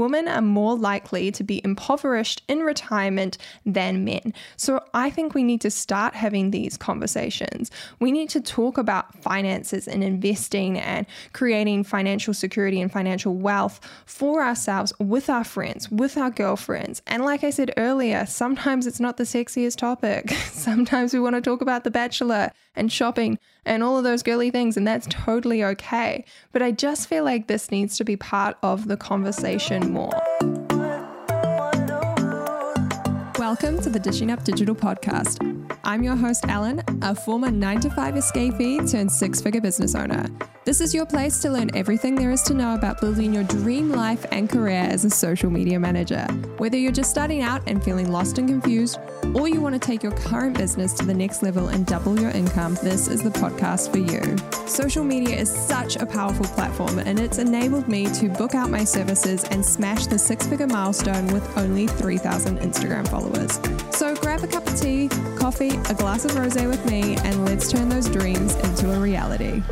women are more likely to be impoverished in retirement than men. So I think we need to start having these conversations. We need to talk about finances and investing and creating financial security and financial wealth for ourselves with our friends, with our girlfriends. And like I said earlier, sometimes it's not the sexiest topic. sometimes we want to talk about The Bachelor and shopping and all of those girly things, and that's totally okay. But I just feel like this needs to be part of the conversation more. Welcome to the Dishing Up Digital podcast. I'm your host, Ellen, a former 9 to 5 escapee turned six figure business owner. This is your place to learn everything there is to know about building your dream life and career as a social media manager. Whether you're just starting out and feeling lost and confused, or you want to take your current business to the next level and double your income, this is the podcast for you. Social media is such a powerful platform, and it's enabled me to book out my services and smash the six figure milestone with only 3,000 Instagram followers. So grab a cup of tea, coffee, a glass of rose with me, and let's turn those dreams into a reality.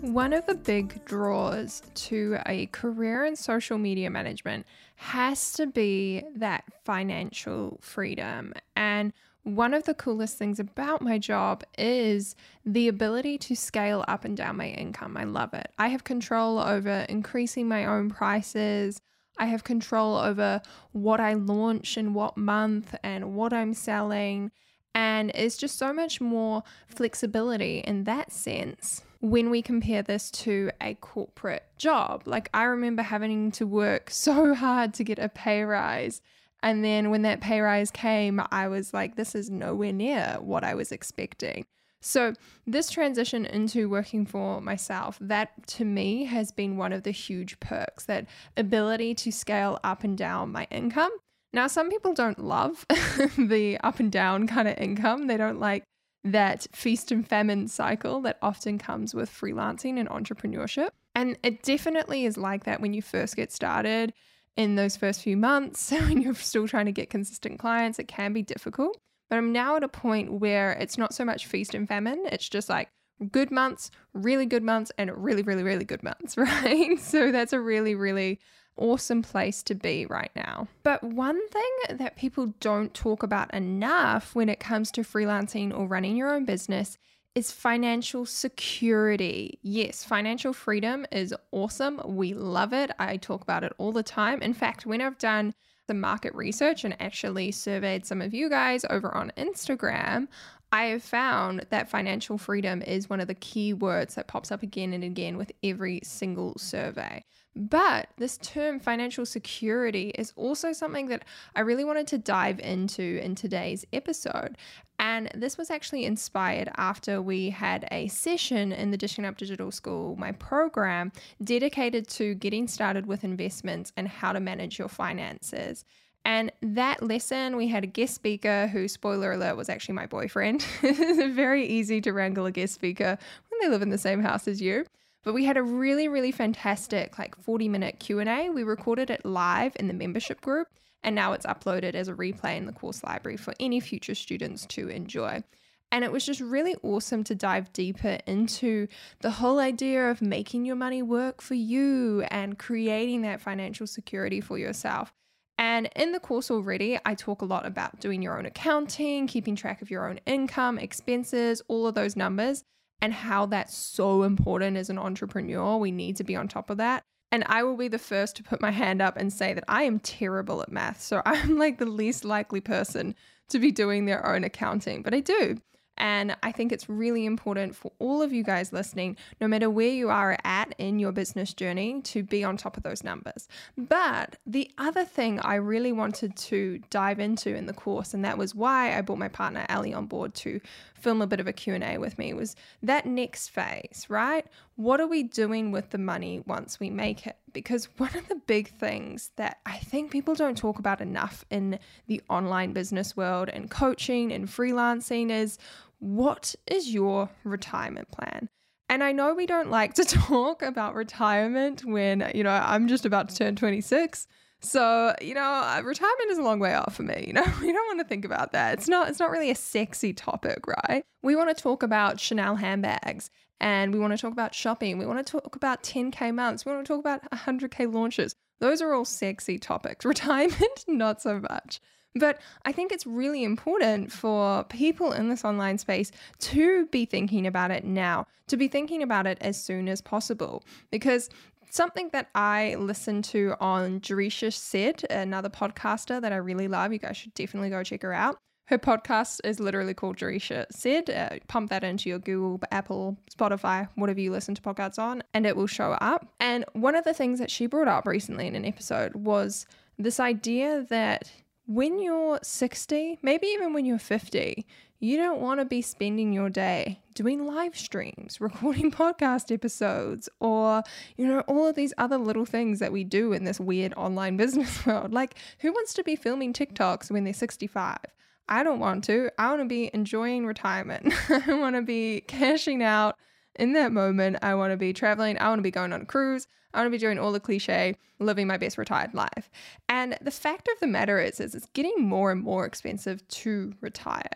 One of the big draws to a career in social media management has to be that financial freedom. And one of the coolest things about my job is the ability to scale up and down my income. I love it. I have control over increasing my own prices. I have control over what I launch in what month and what I'm selling. And it's just so much more flexibility in that sense when we compare this to a corporate job. Like, I remember having to work so hard to get a pay rise. And then when that pay rise came, I was like, this is nowhere near what I was expecting. So, this transition into working for myself, that to me has been one of the huge perks that ability to scale up and down my income. Now, some people don't love the up and down kind of income. They don't like that feast and famine cycle that often comes with freelancing and entrepreneurship. And it definitely is like that when you first get started in those first few months, when you're still trying to get consistent clients, it can be difficult. But I'm now at a point where it's not so much feast and famine, it's just like good months, really good months, and really, really, really good months, right? So that's a really, really awesome place to be right now. But one thing that people don't talk about enough when it comes to freelancing or running your own business is financial security. Yes, financial freedom is awesome. We love it. I talk about it all the time. In fact, when I've done the market research and actually surveyed some of you guys over on Instagram, I have found that financial freedom is one of the key words that pops up again and again with every single survey. But this term financial security is also something that I really wanted to dive into in today's episode. And this was actually inspired after we had a session in the Dishing Up Digital School, my program, dedicated to getting started with investments and how to manage your finances. And that lesson, we had a guest speaker who, spoiler alert, was actually my boyfriend. very easy to wrangle a guest speaker when they live in the same house as you. But we had a really, really fantastic like 40 minute Q&A. We recorded it live in the membership group and now it's uploaded as a replay in the course library for any future students to enjoy. And it was just really awesome to dive deeper into the whole idea of making your money work for you and creating that financial security for yourself. And in the course already, I talk a lot about doing your own accounting, keeping track of your own income, expenses, all of those numbers and how that's so important as an entrepreneur. We need to be on top of that. And I will be the first to put my hand up and say that I am terrible at math. So I'm like the least likely person to be doing their own accounting, but I do. And I think it's really important for all of you guys listening, no matter where you are at in your business journey, to be on top of those numbers. But the other thing I really wanted to dive into in the course, and that was why I brought my partner Ali on board to film a bit of a Q&A with me, was that next phase, right? What are we doing with the money once we make it? Because one of the big things that I think people don't talk about enough in the online business world and coaching and freelancing is what is your retirement plan? And I know we don't like to talk about retirement when, you know, I'm just about to turn 26. So, you know, uh, retirement is a long way off for me. You know, we don't want to think about that. It's not it's not really a sexy topic, right? We want to talk about Chanel handbags and we want to talk about shopping. We want to talk about 10k months. We want to talk about 100k launches. Those are all sexy topics. Retirement, not so much. But I think it's really important for people in this online space to be thinking about it now, to be thinking about it as soon as possible. Because something that I listened to on Jerisha Sid, another podcaster that I really love, you guys should definitely go check her out. Her podcast is literally called Jerisha Sid. Uh, pump that into your Google, Apple, Spotify, whatever you listen to podcasts on, and it will show up. And one of the things that she brought up recently in an episode was this idea that when you're 60, maybe even when you're 50, you don't want to be spending your day doing live streams, recording podcast episodes, or, you know, all of these other little things that we do in this weird online business world. Like, who wants to be filming TikToks when they're 65? I don't want to. I want to be enjoying retirement. I want to be cashing out in that moment. I want to be traveling. I want to be going on a cruise. I want to be doing all the cliche, living my best retired life. And the fact of the matter is, is it's getting more and more expensive to retire.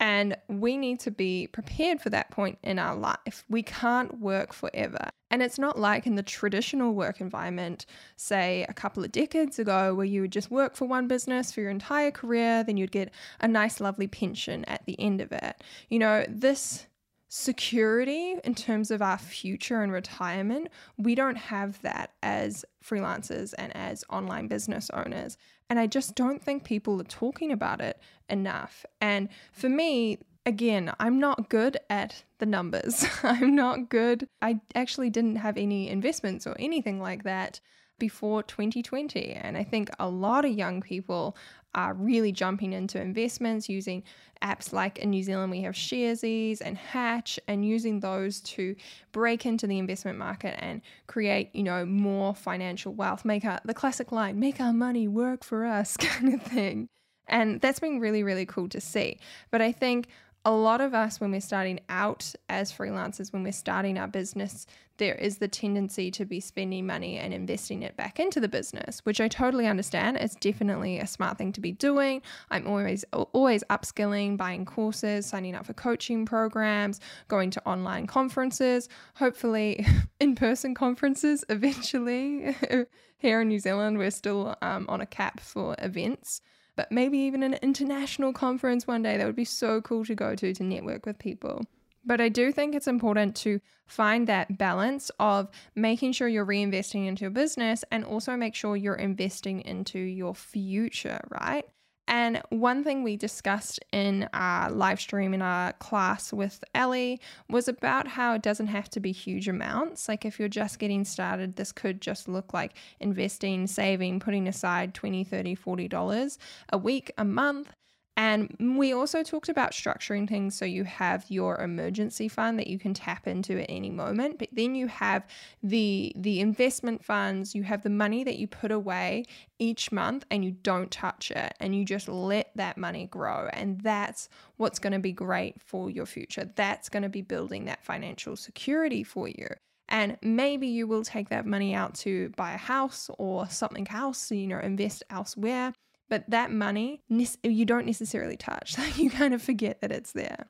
And we need to be prepared for that point in our life. We can't work forever. And it's not like in the traditional work environment, say a couple of decades ago, where you would just work for one business for your entire career, then you'd get a nice, lovely pension at the end of it. You know, this security in terms of our future and retirement, we don't have that as freelancers and as online business owners. And I just don't think people are talking about it enough. And for me, again, I'm not good at the numbers. I'm not good. I actually didn't have any investments or anything like that before 2020. And I think a lot of young people are really jumping into investments using apps like in New Zealand we have Sharesies and Hatch and using those to break into the investment market and create, you know, more financial wealth, make our, the classic line, make our money work for us kind of thing. And that's been really, really cool to see. But I think a lot of us, when we're starting out as freelancers, when we're starting our business, there is the tendency to be spending money and investing it back into the business, which I totally understand. It's definitely a smart thing to be doing. I'm always always upskilling, buying courses, signing up for coaching programs, going to online conferences, hopefully in-person conferences eventually. Here in New Zealand, we're still um, on a cap for events but maybe even an international conference one day. That would be so cool to go to to network with people. But I do think it's important to find that balance of making sure you're reinvesting into your business and also make sure you're investing into your future, right? And one thing we discussed in our live stream in our class with Ellie was about how it doesn't have to be huge amounts. Like if you're just getting started, this could just look like investing, saving, putting aside 20, 30, 40 dollars a week, a month and we also talked about structuring things so you have your emergency fund that you can tap into at any moment, but then you have the the investment funds, you have the money that you put away each month and you don't touch it and you just let that money grow and that's what's going to be great for your future. That's going to be building that financial security for you. And maybe you will take that money out to buy a house or something else, you know, invest elsewhere but that money you don't necessarily touch. you kind of forget that it's there.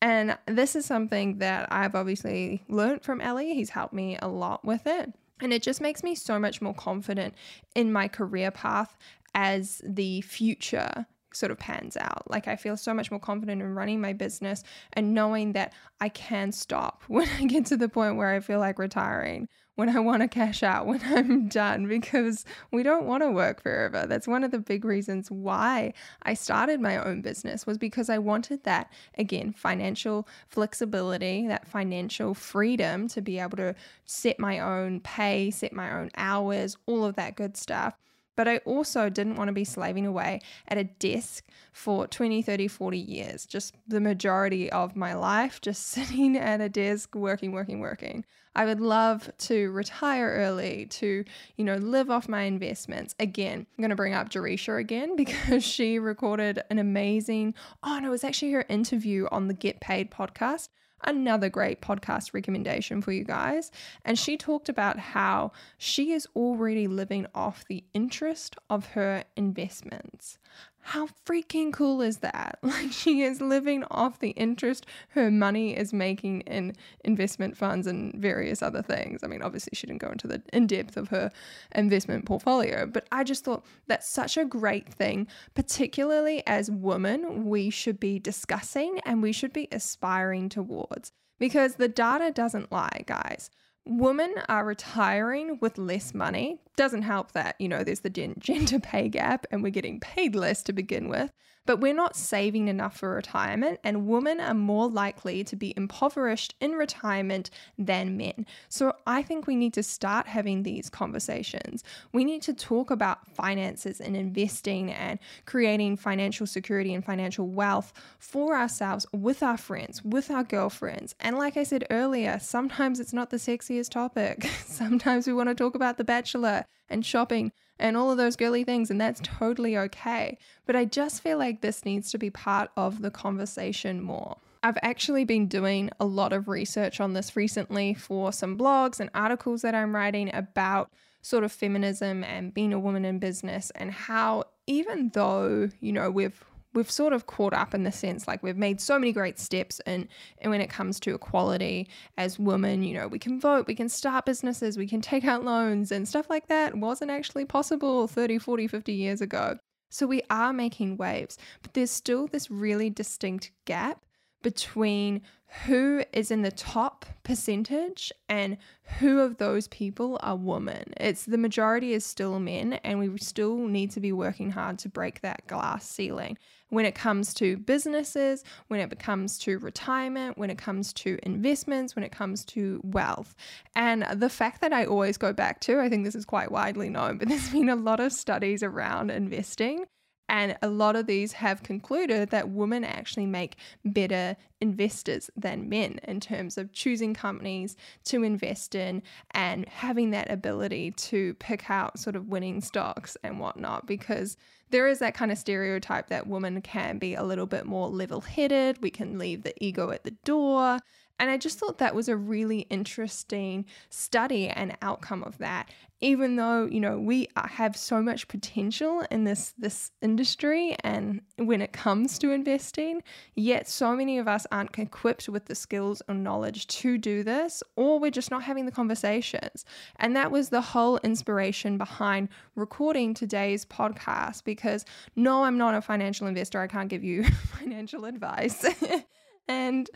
And this is something that I've obviously learned from Ellie. He's helped me a lot with it. And it just makes me so much more confident in my career path as the future sort of pans out. Like I feel so much more confident in running my business and knowing that I can stop when I get to the point where I feel like retiring, when I want to cash out, when I'm done, because we don't want to work forever. That's one of the big reasons why I started my own business was because I wanted that again, financial flexibility, that financial freedom to be able to set my own pay, set my own hours, all of that good stuff. But I also didn't want to be slaving away at a desk for 20, 30, 40 years, just the majority of my life, just sitting at a desk, working, working, working. I would love to retire early, to, you know, live off my investments. Again, I'm going to bring up Jerisha again because she recorded an amazing, oh no, it was actually her interview on the Get Paid podcast. Another great podcast recommendation for you guys. And she talked about how she is already living off the interest of her investments. How freaking cool is that? Like, she is living off the interest her money is making in investment funds and various other things. I mean, obviously, she didn't go into the in depth of her investment portfolio, but I just thought that's such a great thing, particularly as women, we should be discussing and we should be aspiring towards because the data doesn't lie, guys women are retiring with less money. Doesn't help that, you know, there's the gender pay gap and we're getting paid less to begin with but we're not saving enough for retirement, and women are more likely to be impoverished in retirement than men. So I think we need to start having these conversations. We need to talk about finances and investing and creating financial security and financial wealth for ourselves with our friends, with our girlfriends. And like I said earlier, sometimes it's not the sexiest topic. sometimes we want to talk about The Bachelor and shopping and all of those girly things, and that's totally okay. But I just feel like this needs to be part of the conversation more. I've actually been doing a lot of research on this recently for some blogs and articles that I'm writing about sort of feminism and being a woman in business and how even though, you know, we've we've sort of caught up in the sense like we've made so many great steps and and when it comes to equality as women you know we can vote we can start businesses we can take out loans and stuff like that wasn't actually possible 30 40 50 years ago. So we are making waves but there's still this really distinct gap between who is in the top percentage and who of those people are women. It's the majority is still men, and we still need to be working hard to break that glass ceiling when it comes to businesses, when it comes to retirement, when it comes to investments, when it comes to wealth. And the fact that I always go back to, I think this is quite widely known, but there's been a lot of studies around investing and a lot of these have concluded that women actually make better investors than men in terms of choosing companies to invest in and having that ability to pick out sort of winning stocks and whatnot. Because there is that kind of stereotype that women can be a little bit more level headed, we can leave the ego at the door. And I just thought that was a really interesting study and outcome of that. Even though, you know, we uh, have so much potential in this this industry and when it comes to investing, yet so many of us aren't equipped with the skills or knowledge to do this, or we're just not having the conversations. And that was the whole inspiration behind recording today's podcast because no, I'm not a financial investor. I can't give you financial advice. And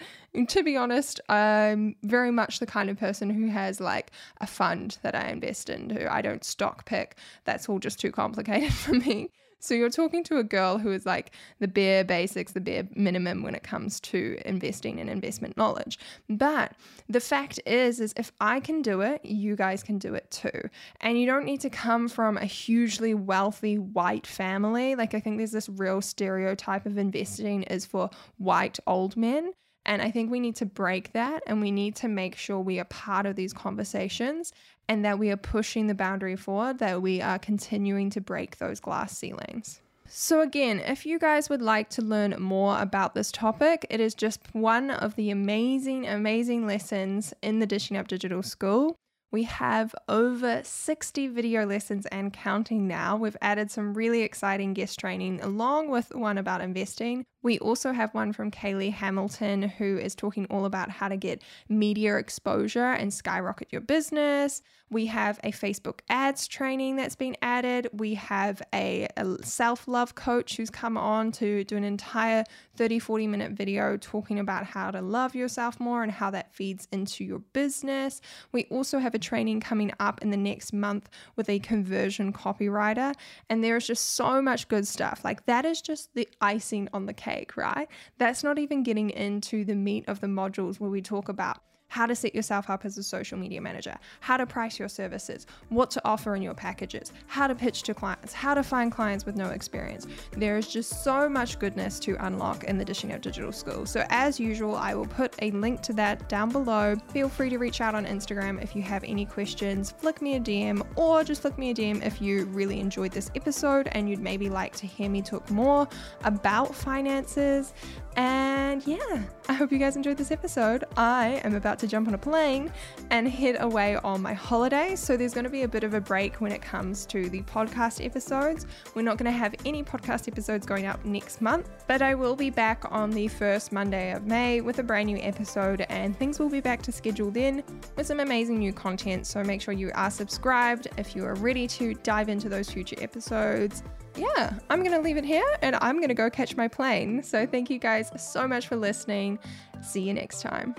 to be honest, I'm very much the kind of person who has like a fund that I invest in, who I don't stock pick. That's all just too complicated for me. So you're talking to a girl who is like the bare basics, the bare minimum when it comes to investing and investment knowledge. But the fact is is if I can do it, you guys can do it too. And you don't need to come from a hugely wealthy white family. Like I think there's this real stereotype of investing is for white old men. And I think we need to break that and we need to make sure we are part of these conversations and that we are pushing the boundary forward, that we are continuing to break those glass ceilings. So, again, if you guys would like to learn more about this topic, it is just one of the amazing, amazing lessons in the Dishing Up Digital School. We have over 60 video lessons and counting now. We've added some really exciting guest training along with one about investing. We also have one from Kaylee Hamilton who is talking all about how to get media exposure and skyrocket your business. We have a Facebook ads training that's been added. We have a, a self love coach who's come on to do an entire 30 40 minute video talking about how to love yourself more and how that feeds into your business. We also have a training coming up in the next month with a conversion copywriter. And there is just so much good stuff. Like, that is just the icing on the cake, right? That's not even getting into the meat of the modules where we talk about how to set yourself up as a social media manager, how to price your services, what to offer in your packages, how to pitch to clients, how to find clients with no experience. There is just so much goodness to unlock in the Dishing Up Digital School. So, as usual, I will put a link to that down below. Feel free to reach out on Instagram if you have any questions, flick me a DM, or just flick me a DM if you really enjoyed this episode and you'd maybe like to hear me talk more about finances And yeah, I hope you guys enjoyed this episode. I am about to jump on a plane and head away on my holiday. So there's going to be a bit of a break when it comes to the podcast episodes. We're not going to have any podcast episodes going up next month, but I will be back on the first Monday of May with a brand new episode, and things will be back to schedule then with some amazing new content. So make sure you are subscribed if you are ready to dive into those future episodes yeah, I'm going to leave it here and I'm going to go catch my plane. So thank you guys so much for listening. See you next time.